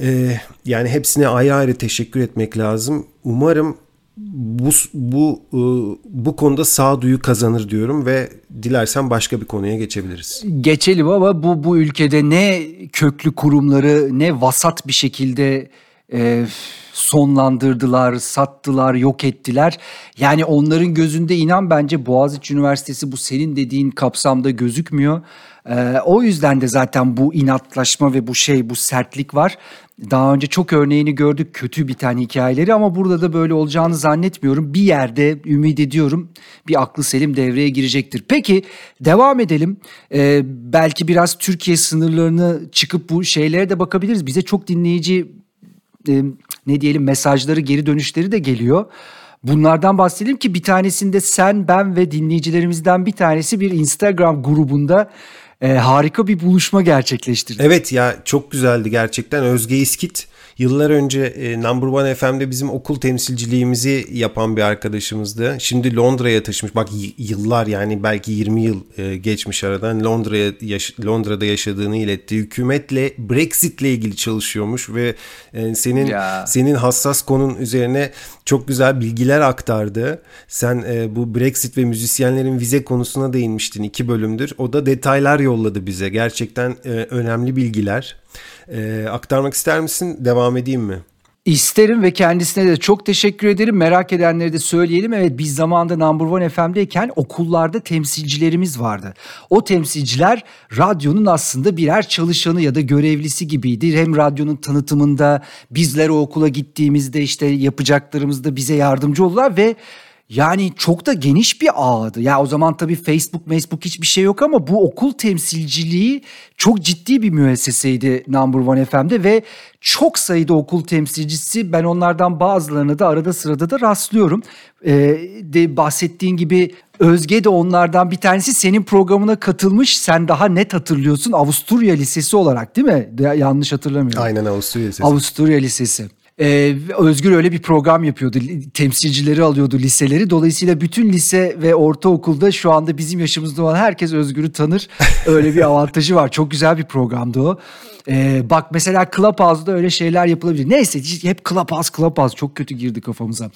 e, yani hepsine ayrı ayrı teşekkür etmek lazım. Umarım bu bu e, bu konuda sağduyu kazanır diyorum ve dilersen başka bir konuya geçebiliriz. Geçelim ama bu bu ülkede ne köklü kurumları ne vasat bir şekilde e, sonlandırdılar, sattılar, yok ettiler. Yani onların gözünde inan bence Boğaziçi Üniversitesi bu senin dediğin kapsamda gözükmüyor. Ee, o yüzden de zaten bu inatlaşma ve bu şey, bu sertlik var. Daha önce çok örneğini gördük kötü biten hikayeleri ama burada da böyle olacağını zannetmiyorum. Bir yerde ümit ediyorum bir aklı selim devreye girecektir. Peki devam edelim. Ee, belki biraz Türkiye sınırlarını çıkıp bu şeylere de bakabiliriz. Bize çok dinleyici e, ne diyelim mesajları geri dönüşleri de geliyor. Bunlardan bahsedelim ki bir tanesinde sen, ben ve dinleyicilerimizden bir tanesi bir Instagram grubunda e, harika bir buluşma gerçekleştirdi. Evet ya çok güzeldi gerçekten. Özge İskit Yıllar önce e, Number One FM'de bizim okul temsilciliğimizi yapan bir arkadaşımızdı. Şimdi Londra'ya taşımış. Bak yıllar yani belki 20 yıl e, geçmiş aradan Londra'ya yaş- Londra'da yaşadığını iletti. Hükümetle Brexit'le ilgili çalışıyormuş ve e, senin ya. senin hassas konun üzerine çok güzel bilgiler aktardı. Sen e, bu Brexit ve müzisyenlerin vize konusuna değinmiştin iki bölümdür. O da detaylar yolladı bize. Gerçekten e, önemli bilgiler. E, aktarmak ister misin? Devam edeyim mi? İsterim ve kendisine de çok teşekkür ederim. Merak edenleri de söyleyelim. Evet biz zamanında Number One FM'deyken okullarda temsilcilerimiz vardı. O temsilciler radyonun aslında birer çalışanı ya da görevlisi gibiydi. Hem radyonun tanıtımında bizler o okula gittiğimizde işte yapacaklarımızda bize yardımcı oldular ve yani çok da geniş bir ağdı. Ya o zaman tabii Facebook, Facebook hiçbir şey yok ama bu okul temsilciliği çok ciddi bir müesseseydi Number One FM'de ve çok sayıda okul temsilcisi ben onlardan bazılarını da arada sırada da rastlıyorum. Ee, de bahsettiğin gibi Özge de onlardan bir tanesi senin programına katılmış. Sen daha net hatırlıyorsun Avusturya Lisesi olarak değil mi? De, yanlış hatırlamıyorum. Aynen Avusturya Lisesi. Avusturya Lisesi. Ee, Özgür öyle bir program yapıyordu. Temsilcileri alıyordu liseleri. Dolayısıyla bütün lise ve ortaokulda şu anda bizim yaşımızda olan herkes Özgür'ü tanır. Öyle bir avantajı var. Çok güzel bir programdı o. Ee, bak mesela Clubhouse'da öyle şeyler yapılabilir. Neyse hep Clubhouse Clubhouse çok kötü girdi kafamıza.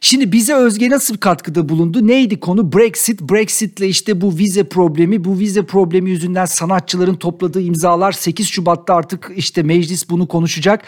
Şimdi bize Özge nasıl katkıda bulundu? Neydi konu? Brexit. Brexit'le işte bu vize problemi. Bu vize problemi yüzünden sanatçıların topladığı imzalar 8 Şubat'ta artık işte meclis bunu konuşacak.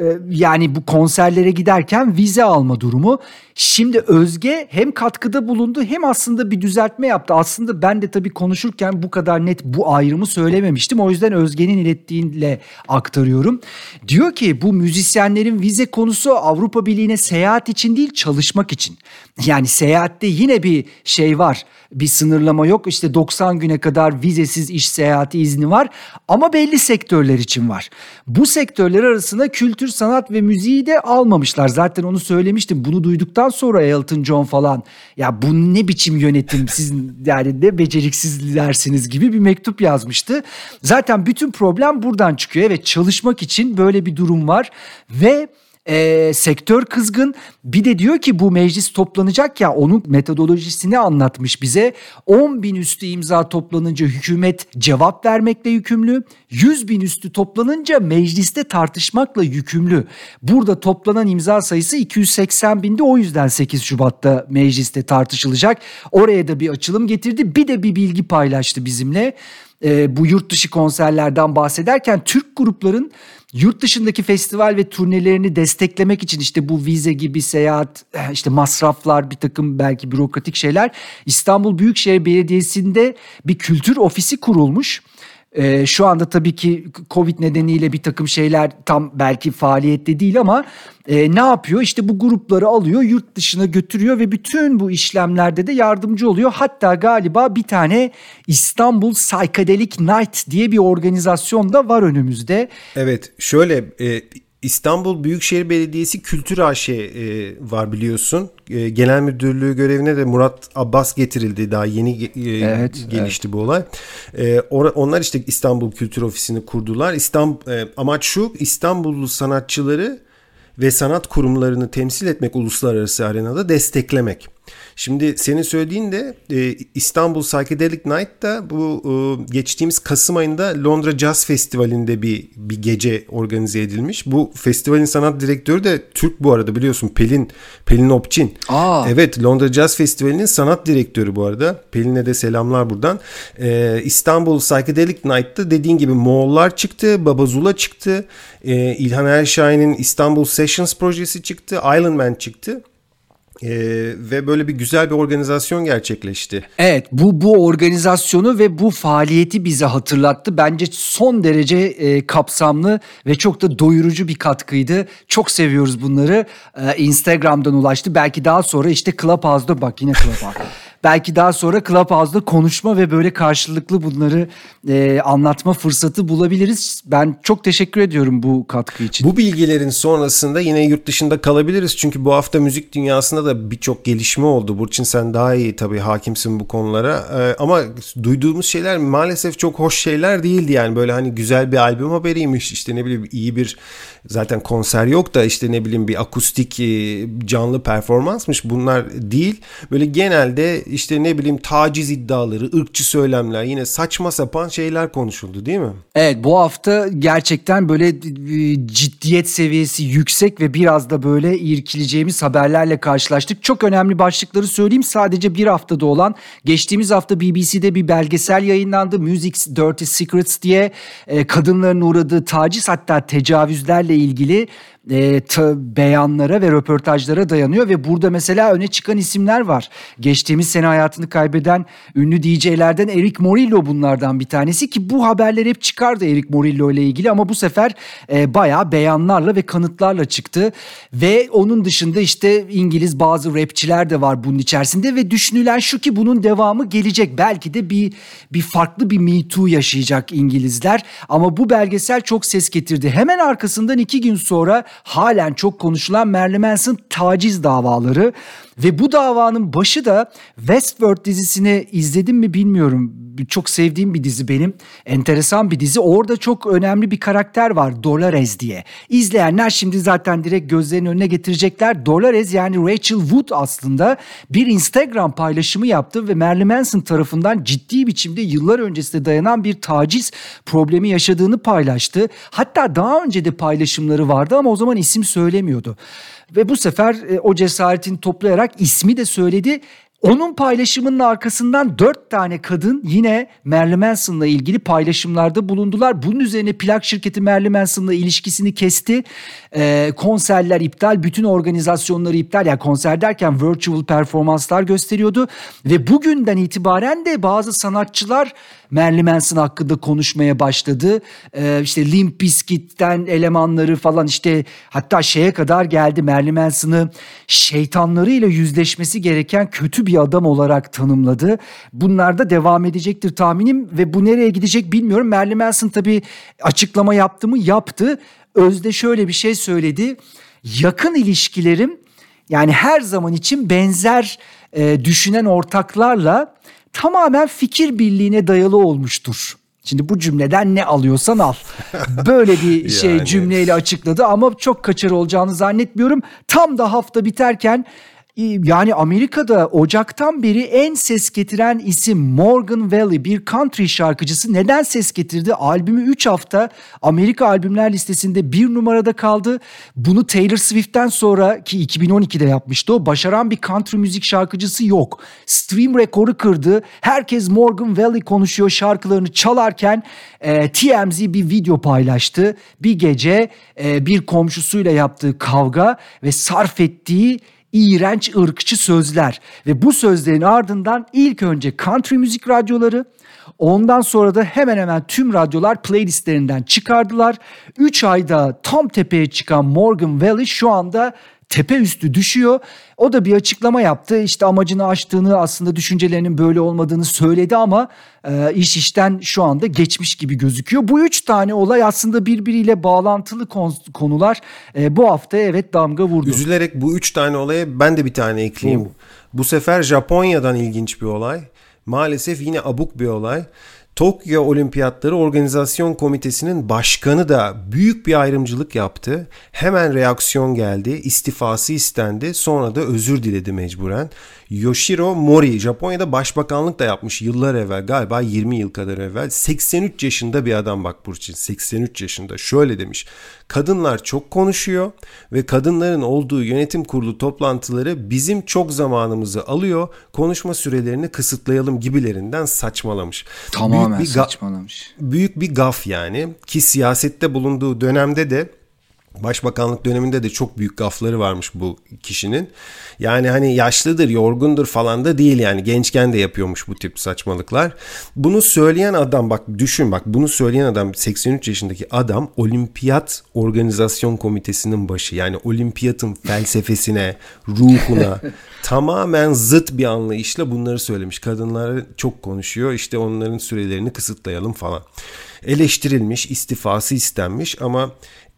Ee, yani bu konserlere giderken vize alma durumu. Şimdi Özge hem katkıda bulundu hem aslında bir düzeltme yaptı. Aslında ben de tabii konuşurken bu kadar net bu ayrımı söylememiştim. O yüzden Özge'nin ilettiğiyle aktarıyorum. Diyor ki bu müzisyenlerin vize konusu Avrupa Birliği'ne seyahat için değil çalışmak için. Yani seyahatte yine bir şey var. Bir sınırlama yok. İşte 90 güne kadar vizesiz iş seyahati izni var ama belli sektörler için var. Bu sektörler arasında kültür, sanat ve müziği de almamışlar. Zaten onu söylemiştim. Bunu duyduktan sonra Elton John falan ya bu ne biçim yönetim siz yani ne beceriksizlersiniz gibi bir mektup yazmıştı. Zaten bütün problem buradan çıkıyor. Evet çalışmak için böyle bir durum var ve e, sektör kızgın. Bir de diyor ki bu meclis toplanacak ya onun metodolojisini anlatmış bize. 10 bin üstü imza toplanınca hükümet cevap vermekle yükümlü. 100 bin üstü toplanınca mecliste tartışmakla yükümlü. Burada toplanan imza sayısı 280 bindi o yüzden 8 Şubat'ta mecliste tartışılacak. Oraya da bir açılım getirdi. Bir de bir bilgi paylaştı bizimle. E, bu yurt dışı konserlerden bahsederken Türk grupların yurt dışındaki festival ve turnelerini desteklemek için işte bu vize gibi seyahat eh, işte masraflar bir takım belki bürokratik şeyler İstanbul Büyükşehir Belediyesi'nde bir kültür ofisi kurulmuş. Ee, şu anda tabii ki Covid nedeniyle bir takım şeyler tam belki faaliyette değil ama e, ne yapıyor? İşte bu grupları alıyor, yurt dışına götürüyor ve bütün bu işlemlerde de yardımcı oluyor. Hatta galiba bir tane İstanbul Psychedelic Night diye bir organizasyon da var önümüzde. Evet, şöyle e, İstanbul Büyükşehir Belediyesi Kültür AŞ e, var biliyorsun. E, Genel Müdürlüğü görevine de Murat Abbas getirildi. Daha yeni e, evet, gelişti evet. bu olay. E, or- onlar işte İstanbul Kültür Ofisi'ni kurdular. İstanbul e, amaç şu İstanbullu sanatçıları ve sanat kurumlarını temsil etmek uluslararası arenada desteklemek. Şimdi senin söylediğin de e, İstanbul Psychedelic Night da bu e, geçtiğimiz Kasım ayında Londra Jazz Festivali'nde bir bir gece organize edilmiş. Bu festivalin sanat direktörü de Türk bu arada biliyorsun Pelin Pelin Opçin. Aa. Evet Londra Jazz Festivali'nin sanat direktörü bu arada. Pelin'e de selamlar buradan. E, İstanbul Psychedelic Night'ta dediğin gibi Moğollar çıktı, Babazula çıktı, e, İlhan Erşahin'in İstanbul Sessions projesi çıktı, Island Man çıktı. Ee, ve böyle bir güzel bir organizasyon gerçekleşti. Evet bu bu organizasyonu ve bu faaliyeti bize hatırlattı. Bence son derece e, kapsamlı ve çok da doyurucu bir katkıydı. Çok seviyoruz bunları. Ee, Instagram'dan ulaştı. Belki daha sonra işte Clubhouse'da bak yine Clubhouse. Belki daha sonra Clubhouse'da konuşma ve böyle karşılıklı bunları e, anlatma fırsatı bulabiliriz. Ben çok teşekkür ediyorum bu katkı için. Bu bilgilerin sonrasında yine yurt dışında kalabiliriz. Çünkü bu hafta müzik dünyasında da birçok gelişme oldu. Burçin sen daha iyi tabii hakimsin bu konulara. Ee, ama duyduğumuz şeyler maalesef çok hoş şeyler değildi. Yani böyle hani güzel bir albüm haberiymiş. İşte ne bileyim iyi bir zaten konser yok da işte ne bileyim bir akustik e, canlı performansmış. Bunlar değil. Böyle genelde işte ne bileyim taciz iddiaları, ırkçı söylemler yine saçma sapan şeyler konuşuldu değil mi? Evet bu hafta gerçekten böyle e, ciddiyet seviyesi yüksek ve biraz da böyle irkileceğimiz haberlerle karşılaştık. Çok önemli başlıkları söyleyeyim. Sadece bir haftada olan geçtiğimiz hafta BBC'de bir belgesel yayınlandı. Music's Dirty Secrets diye e, kadınların uğradığı taciz hatta tecavüzlerle ilgili e, beyanlara ve röportajlara dayanıyor ve burada mesela öne çıkan isimler var. Geçtiğimiz sene hayatını kaybeden ünlü DJ'lerden Eric Morillo bunlardan bir tanesi ki bu haberler hep çıkardı Eric Morillo ile ilgili ama bu sefer e, bayağı beyanlarla ve kanıtlarla çıktı ve onun dışında işte İngiliz bazı rapçiler de var bunun içerisinde ve düşünülen şu ki bunun devamı gelecek. Belki de bir bir farklı bir Me Too yaşayacak İngilizler ama bu belgesel çok ses getirdi. Hemen arkasından iki gün sonra halen çok konuşulan Manson taciz davaları Ve bu davanın başı da Westworld dizisini izledim mi bilmiyorum. Çok sevdiğim bir dizi benim. Enteresan bir dizi. Orada çok önemli bir karakter var Dolores diye. İzleyenler şimdi zaten direkt gözlerinin önüne getirecekler. Dolores yani Rachel Wood aslında bir Instagram paylaşımı yaptı ve Marilyn Manson tarafından ciddi biçimde yıllar öncesinde dayanan bir taciz problemi yaşadığını paylaştı. Hatta daha önce de paylaşımları vardı ama o zaman isim söylemiyordu. Ve bu sefer e, o cesaretini toplayarak ismi de söyledi. Onun paylaşımının arkasından dört tane kadın yine Marilyn Manson'la ilgili paylaşımlarda bulundular. Bunun üzerine plak şirketi Marilyn Manson'la ilişkisini kesti. Ee, konserler iptal, bütün organizasyonları iptal. Yani konser derken virtual performanslar gösteriyordu. Ve bugünden itibaren de bazı sanatçılar Marilyn Manson hakkında konuşmaya başladı. Ee, işte Limp Bizkit'ten elemanları falan işte hatta şeye kadar geldi Marilyn Manson'ı şeytanlarıyla yüzleşmesi gereken kötü bir adam olarak tanımladı. Bunlar da devam edecektir tahminim ve bu nereye gidecek bilmiyorum. Marilyn Manson tabii açıklama yaptı mı? Yaptı. Özde şöyle bir şey söyledi. Yakın ilişkilerim yani her zaman için benzer e, düşünen ortaklarla tamamen fikir birliğine dayalı olmuştur. Şimdi bu cümleden ne alıyorsan al. Böyle bir şey yani. cümleyle açıkladı ama çok kaçar olacağını zannetmiyorum. Tam da hafta biterken yani Amerika'da Ocak'tan beri en ses getiren isim Morgan Valley bir country şarkıcısı neden ses getirdi? Albümü 3 hafta Amerika albümler listesinde bir numarada kaldı. Bunu Taylor Swift'ten sonra ki 2012'de yapmıştı o başaran bir country müzik şarkıcısı yok. Stream rekoru kırdı. Herkes Morgan Valley konuşuyor şarkılarını çalarken e, TMZ bir video paylaştı. Bir gece e, bir komşusuyla yaptığı kavga ve sarf ettiği iğrenç ırkçı sözler ve bu sözlerin ardından ilk önce country müzik radyoları ondan sonra da hemen hemen tüm radyolar playlistlerinden çıkardılar. 3 ayda tam tepeye çıkan Morgan Valley şu anda tepe üstü düşüyor. O da bir açıklama yaptı. İşte amacını aştığını aslında düşüncelerinin böyle olmadığını söyledi ama e, iş işten şu anda geçmiş gibi gözüküyor. Bu üç tane olay aslında birbiriyle bağlantılı konular. E, bu hafta evet damga vurdu. Üzülerek bu üç tane olaya ben de bir tane ekleyeyim. Oo. Bu sefer Japonya'dan ilginç bir olay. Maalesef yine abuk bir olay. Tokyo Olimpiyatları Organizasyon Komitesi'nin başkanı da büyük bir ayrımcılık yaptı. Hemen reaksiyon geldi, istifası istendi, sonra da özür diledi mecburen. Yoshiro Mori Japonya'da başbakanlık da yapmış yıllar evvel galiba 20 yıl kadar evvel 83 yaşında bir adam bak Burçin 83 yaşında şöyle demiş kadınlar çok konuşuyor ve kadınların olduğu yönetim kurulu toplantıları bizim çok zamanımızı alıyor konuşma sürelerini kısıtlayalım gibilerinden saçmalamış. Tamamen büyük bir saçmalamış. Büyük bir gaf yani ki siyasette bulunduğu dönemde de Başbakanlık döneminde de çok büyük gafları varmış bu kişinin. Yani hani yaşlıdır, yorgundur falan da değil yani. Gençken de yapıyormuş bu tip saçmalıklar. Bunu söyleyen adam bak düşün bak bunu söyleyen adam 83 yaşındaki adam Olimpiyat Organizasyon Komitesi'nin başı. Yani olimpiyatın felsefesine, ruhuna tamamen zıt bir anlayışla bunları söylemiş. Kadınlar çok konuşuyor işte onların sürelerini kısıtlayalım falan. Eleştirilmiş, istifası istenmiş ama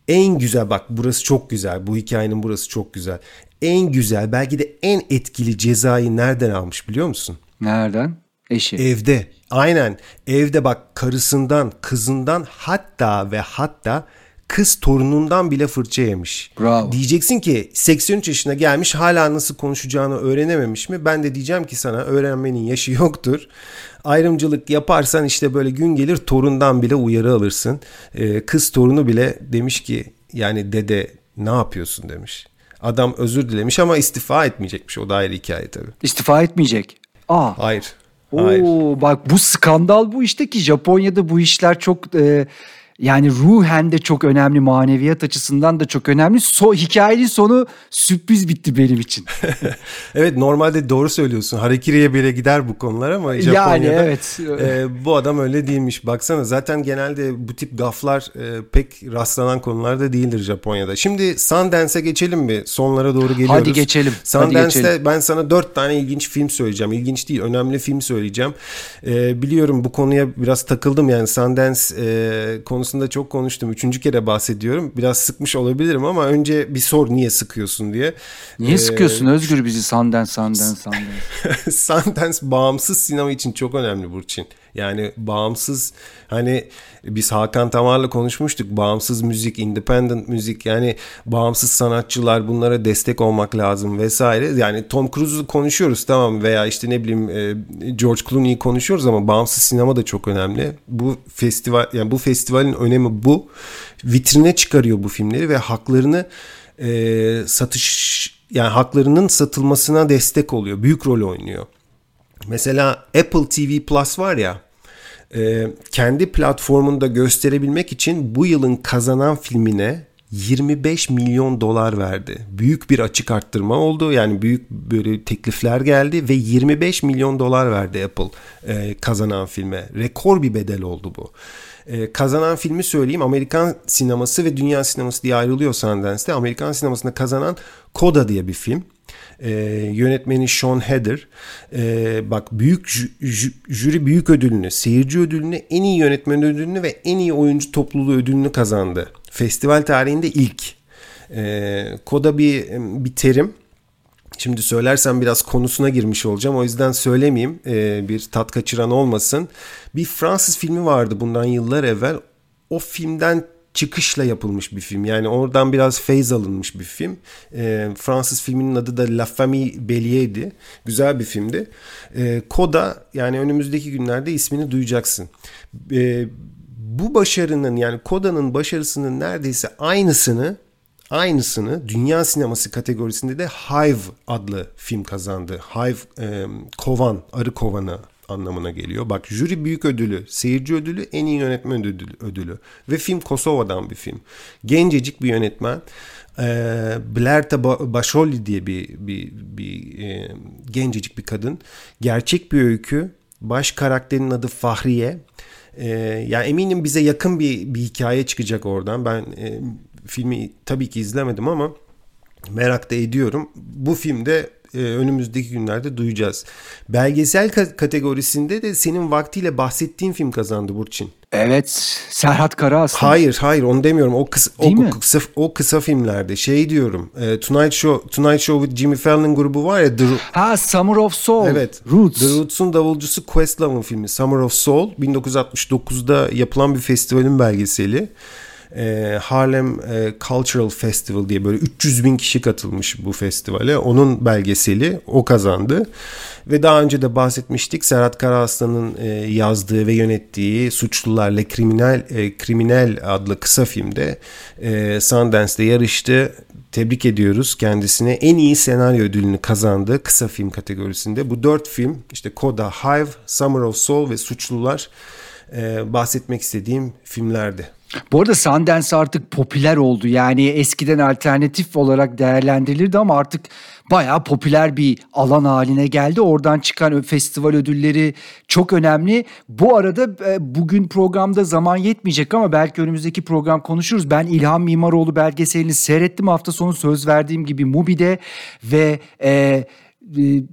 en güzel bak burası çok güzel. Bu hikayenin burası çok güzel. En güzel belki de en etkili cezayı nereden almış biliyor musun? Nereden? Eşi. Evde. Aynen. Evde bak karısından, kızından hatta ve hatta kız torunundan bile fırça yemiş. Bravo. Diyeceksin ki 83 yaşına gelmiş hala nasıl konuşacağını öğrenememiş mi? Ben de diyeceğim ki sana öğrenmenin yaşı yoktur. Ayrımcılık yaparsan işte böyle gün gelir torundan bile uyarı alırsın. Ee, kız torunu bile demiş ki yani dede ne yapıyorsun demiş. Adam özür dilemiş ama istifa etmeyecekmiş. O da ayrı hikaye tabii. İstifa etmeyecek. Aa. Hayır. Oo, Hayır. bak bu skandal bu işte ki Japonya'da bu işler çok e, yani ruhen de çok önemli, maneviyat açısından da çok önemli. So, hikayenin sonu sürpriz bitti benim için. evet normalde doğru söylüyorsun. Harekiriye bile gider bu konular ama Japonya'da yani, evet. e, bu adam öyle değilmiş. Baksana zaten genelde bu tip gaflar e, pek rastlanan konularda değildir Japonya'da. Şimdi Sundance'e geçelim mi? Sonlara doğru geliyoruz. Hadi geçelim. Sundance'de ben sana dört tane ilginç film söyleyeceğim. İlginç değil, önemli film söyleyeceğim. E, biliyorum bu konuya biraz takıldım yani Sundance e, konusu konusunda çok konuştum. Üçüncü kere bahsediyorum. Biraz sıkmış olabilirim ama önce bir sor niye sıkıyorsun diye. Niye ee, sıkıyorsun Özgür bizi Sundance, Sundance, Sundance? Sundance bağımsız sinema için çok önemli Burçin. Yani bağımsız hani biz Hakan Tamar'la konuşmuştuk. Bağımsız müzik, independent müzik yani bağımsız sanatçılar bunlara destek olmak lazım vesaire. Yani Tom Cruise'u konuşuyoruz tamam veya işte ne bileyim e, George Clooney'i konuşuyoruz ama bağımsız sinema da çok önemli. Bu festival yani bu festivalin önemi bu. Vitrine çıkarıyor bu filmleri ve haklarını e, satış yani haklarının satılmasına destek oluyor. Büyük rol oynuyor. Mesela Apple TV Plus var ya e, kendi platformunda gösterebilmek için bu yılın kazanan filmine 25 milyon dolar verdi. Büyük bir açık arttırma oldu. Yani büyük böyle teklifler geldi ve 25 milyon dolar verdi Apple e, kazanan filme. Rekor bir bedel oldu bu. E, kazanan filmi söyleyeyim. Amerikan sineması ve dünya sineması diye ayrılıyor Sundance'de. Amerikan sinemasında kazanan Koda diye bir film. E, yönetmeni Sean Heder. E, bak büyük jüri büyük ödülünü, seyirci ödülünü, en iyi yönetmen ödülünü ve en iyi oyuncu topluluğu ödülünü kazandı. Festival tarihinde ilk. E, Koda bir bir terim. Şimdi söylersem biraz konusuna girmiş olacağım. O yüzden söylemeyeyim. E, bir tat kaçıran olmasın. Bir Fransız filmi vardı bundan yıllar evvel. O filmden çıkışla yapılmış bir film. Yani oradan biraz feyz alınmış bir film. E, Fransız filminin adı da La Famille Bellier'di. Güzel bir filmdi. E, Koda yani önümüzdeki günlerde ismini duyacaksın. E, bu başarının yani Koda'nın başarısının neredeyse aynısını aynısını dünya sineması kategorisinde de Hive adlı film kazandı. Hive e, kovan, arı kovanı anlamına geliyor. Bak jüri büyük ödülü, seyirci ödülü, en iyi yönetmen ödülü. ödülü. Ve film Kosova'dan bir film. Gencecik bir yönetmen. E, Blerta Başoli diye bir, bir, bir e, gencecik bir kadın. Gerçek bir öykü. Baş karakterin adı Fahriye. E, yani eminim bize yakın bir, bir hikaye çıkacak oradan. Ben e, filmi tabii ki izlemedim ama merak da ediyorum. Bu filmde e, önümüzdeki günlerde duyacağız. Belgesel kategorisinde de senin vaktiyle bahsettiğin film kazandı Burçin. Evet, Serhat Kara aslında. Hayır, hayır onu demiyorum. O kısa o, o kısa o kısa filmlerde şey diyorum. E, Tonight Show Tonight Show with Jimmy Fallon grubu var ya. The, ha, Summer of Soul. Evet. Roots. The Roots'un davulcusu Questlove'ın filmi Summer of Soul 1969'da yapılan bir festivalin belgeseli e, Harlem e, Cultural Festival diye böyle 300 bin kişi katılmış bu festivale. Onun belgeseli o kazandı. Ve daha önce de bahsetmiştik Serhat Karaaslan'ın e, yazdığı ve yönettiği Suçlularla Kriminal e, Kriminal adlı kısa filmde e, Sundance'de yarıştı. Tebrik ediyoruz kendisine. En iyi senaryo ödülünü kazandı kısa film kategorisinde. Bu dört film işte Koda, Hive, Summer of Soul ve Suçlular e, bahsetmek istediğim filmlerdi. Bu arada Sundance artık popüler oldu. Yani eskiden alternatif olarak değerlendirilirdi ama artık bayağı popüler bir alan haline geldi. Oradan çıkan festival ödülleri çok önemli. Bu arada e, bugün programda zaman yetmeyecek ama belki önümüzdeki program konuşuruz. Ben İlhan Mimaroğlu belgeselini seyrettim hafta sonu söz verdiğim gibi Mubi'de ve... Ee,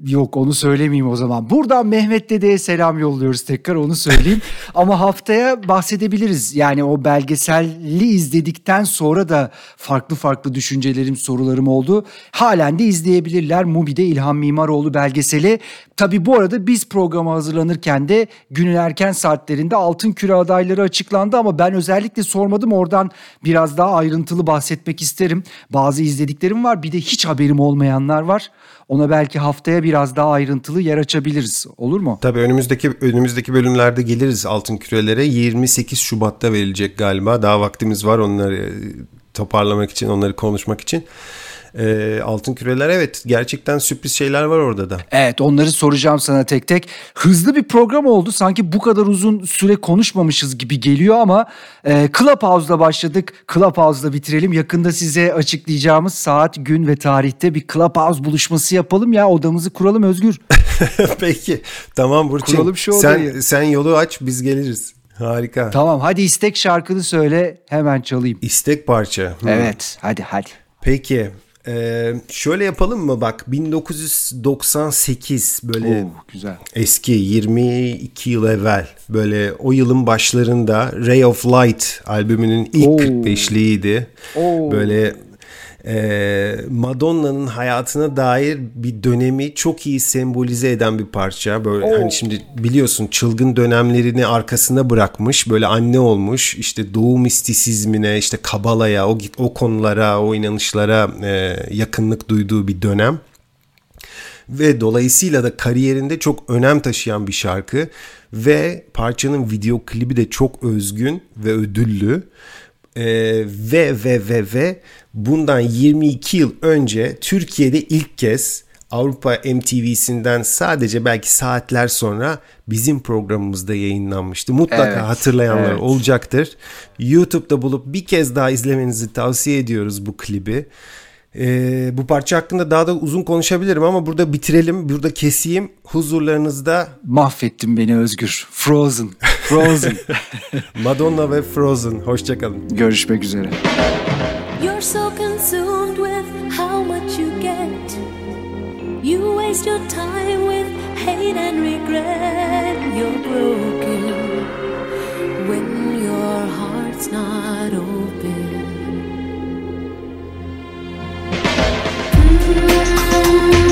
yok onu söylemeyeyim o zaman. Buradan Mehmet Dede'ye selam yolluyoruz tekrar onu söyleyeyim. Ama haftaya bahsedebiliriz. Yani o belgeselli izledikten sonra da farklı farklı düşüncelerim, sorularım oldu. Halen de izleyebilirler Mubi'de İlhan Mimaroğlu belgeseli. Tabi bu arada biz programa hazırlanırken de günün erken saatlerinde Altın Küre adayları açıklandı ama ben özellikle sormadım oradan biraz daha ayrıntılı bahsetmek isterim. Bazı izlediklerim var bir de hiç haberim olmayanlar var. Ona belki haftaya biraz daha ayrıntılı yer açabiliriz. Olur mu? Tabii önümüzdeki önümüzdeki bölümlerde geliriz altın kürelere. 28 Şubat'ta verilecek galiba. Daha vaktimiz var onları toparlamak için, onları konuşmak için. E, altın küreler evet gerçekten sürpriz şeyler var orada da. Evet onları soracağım sana tek tek. Hızlı bir program oldu. Sanki bu kadar uzun süre konuşmamışız gibi geliyor ama e, Clubhouse'da başladık. Clubhouse'da bitirelim. Yakında size açıklayacağımız saat, gün ve tarihte bir Clubhouse buluşması yapalım ya. Odamızı kuralım Özgür. Peki tamam Burçin. Kuralım şu odayı. Sen, sen yolu aç biz geliriz. Harika. Tamam hadi istek şarkını söyle hemen çalayım. İstek parça. Hmm. Evet hadi hadi. Peki Ee, şöyle yapalım mı bak 1998 böyle Oo, güzel. eski 22 yıl evvel böyle o yılın başlarında Ray of Light albümünün ilk Oo. 45'liydi. Oo. Böyle e, Madonna'nın hayatına dair bir dönemi çok iyi sembolize eden bir parça. Böyle hani şimdi biliyorsun çılgın dönemlerini arkasına bırakmış. Böyle anne olmuş. işte doğu mistisizmine, işte kabalaya, o o konulara, o inanışlara e, yakınlık duyduğu bir dönem ve dolayısıyla da kariyerinde çok önem taşıyan bir şarkı ve parçanın video klibi de çok özgün ve ödüllü. Ee, ve ve ve ve bundan 22 yıl önce Türkiye'de ilk kez Avrupa MTV'sinden sadece belki saatler sonra bizim programımızda yayınlanmıştı. Mutlaka Evet, hatırlayanlar evet. olacaktır. YouTube'da bulup bir kez daha izlemenizi tavsiye ediyoruz bu klibi. Ee, bu parça hakkında daha da uzun konuşabilirim ama burada bitirelim, burada keseyim. Huzurlarınızda Mahvettin beni Özgür. Frozen. Frozen. Madonna ve Frozen. Hoşçakalın. Görüşmek üzere. You're so consumed with how much you get. You waste your time with hate and regret. You're broken when your heart's not open. Mm -hmm.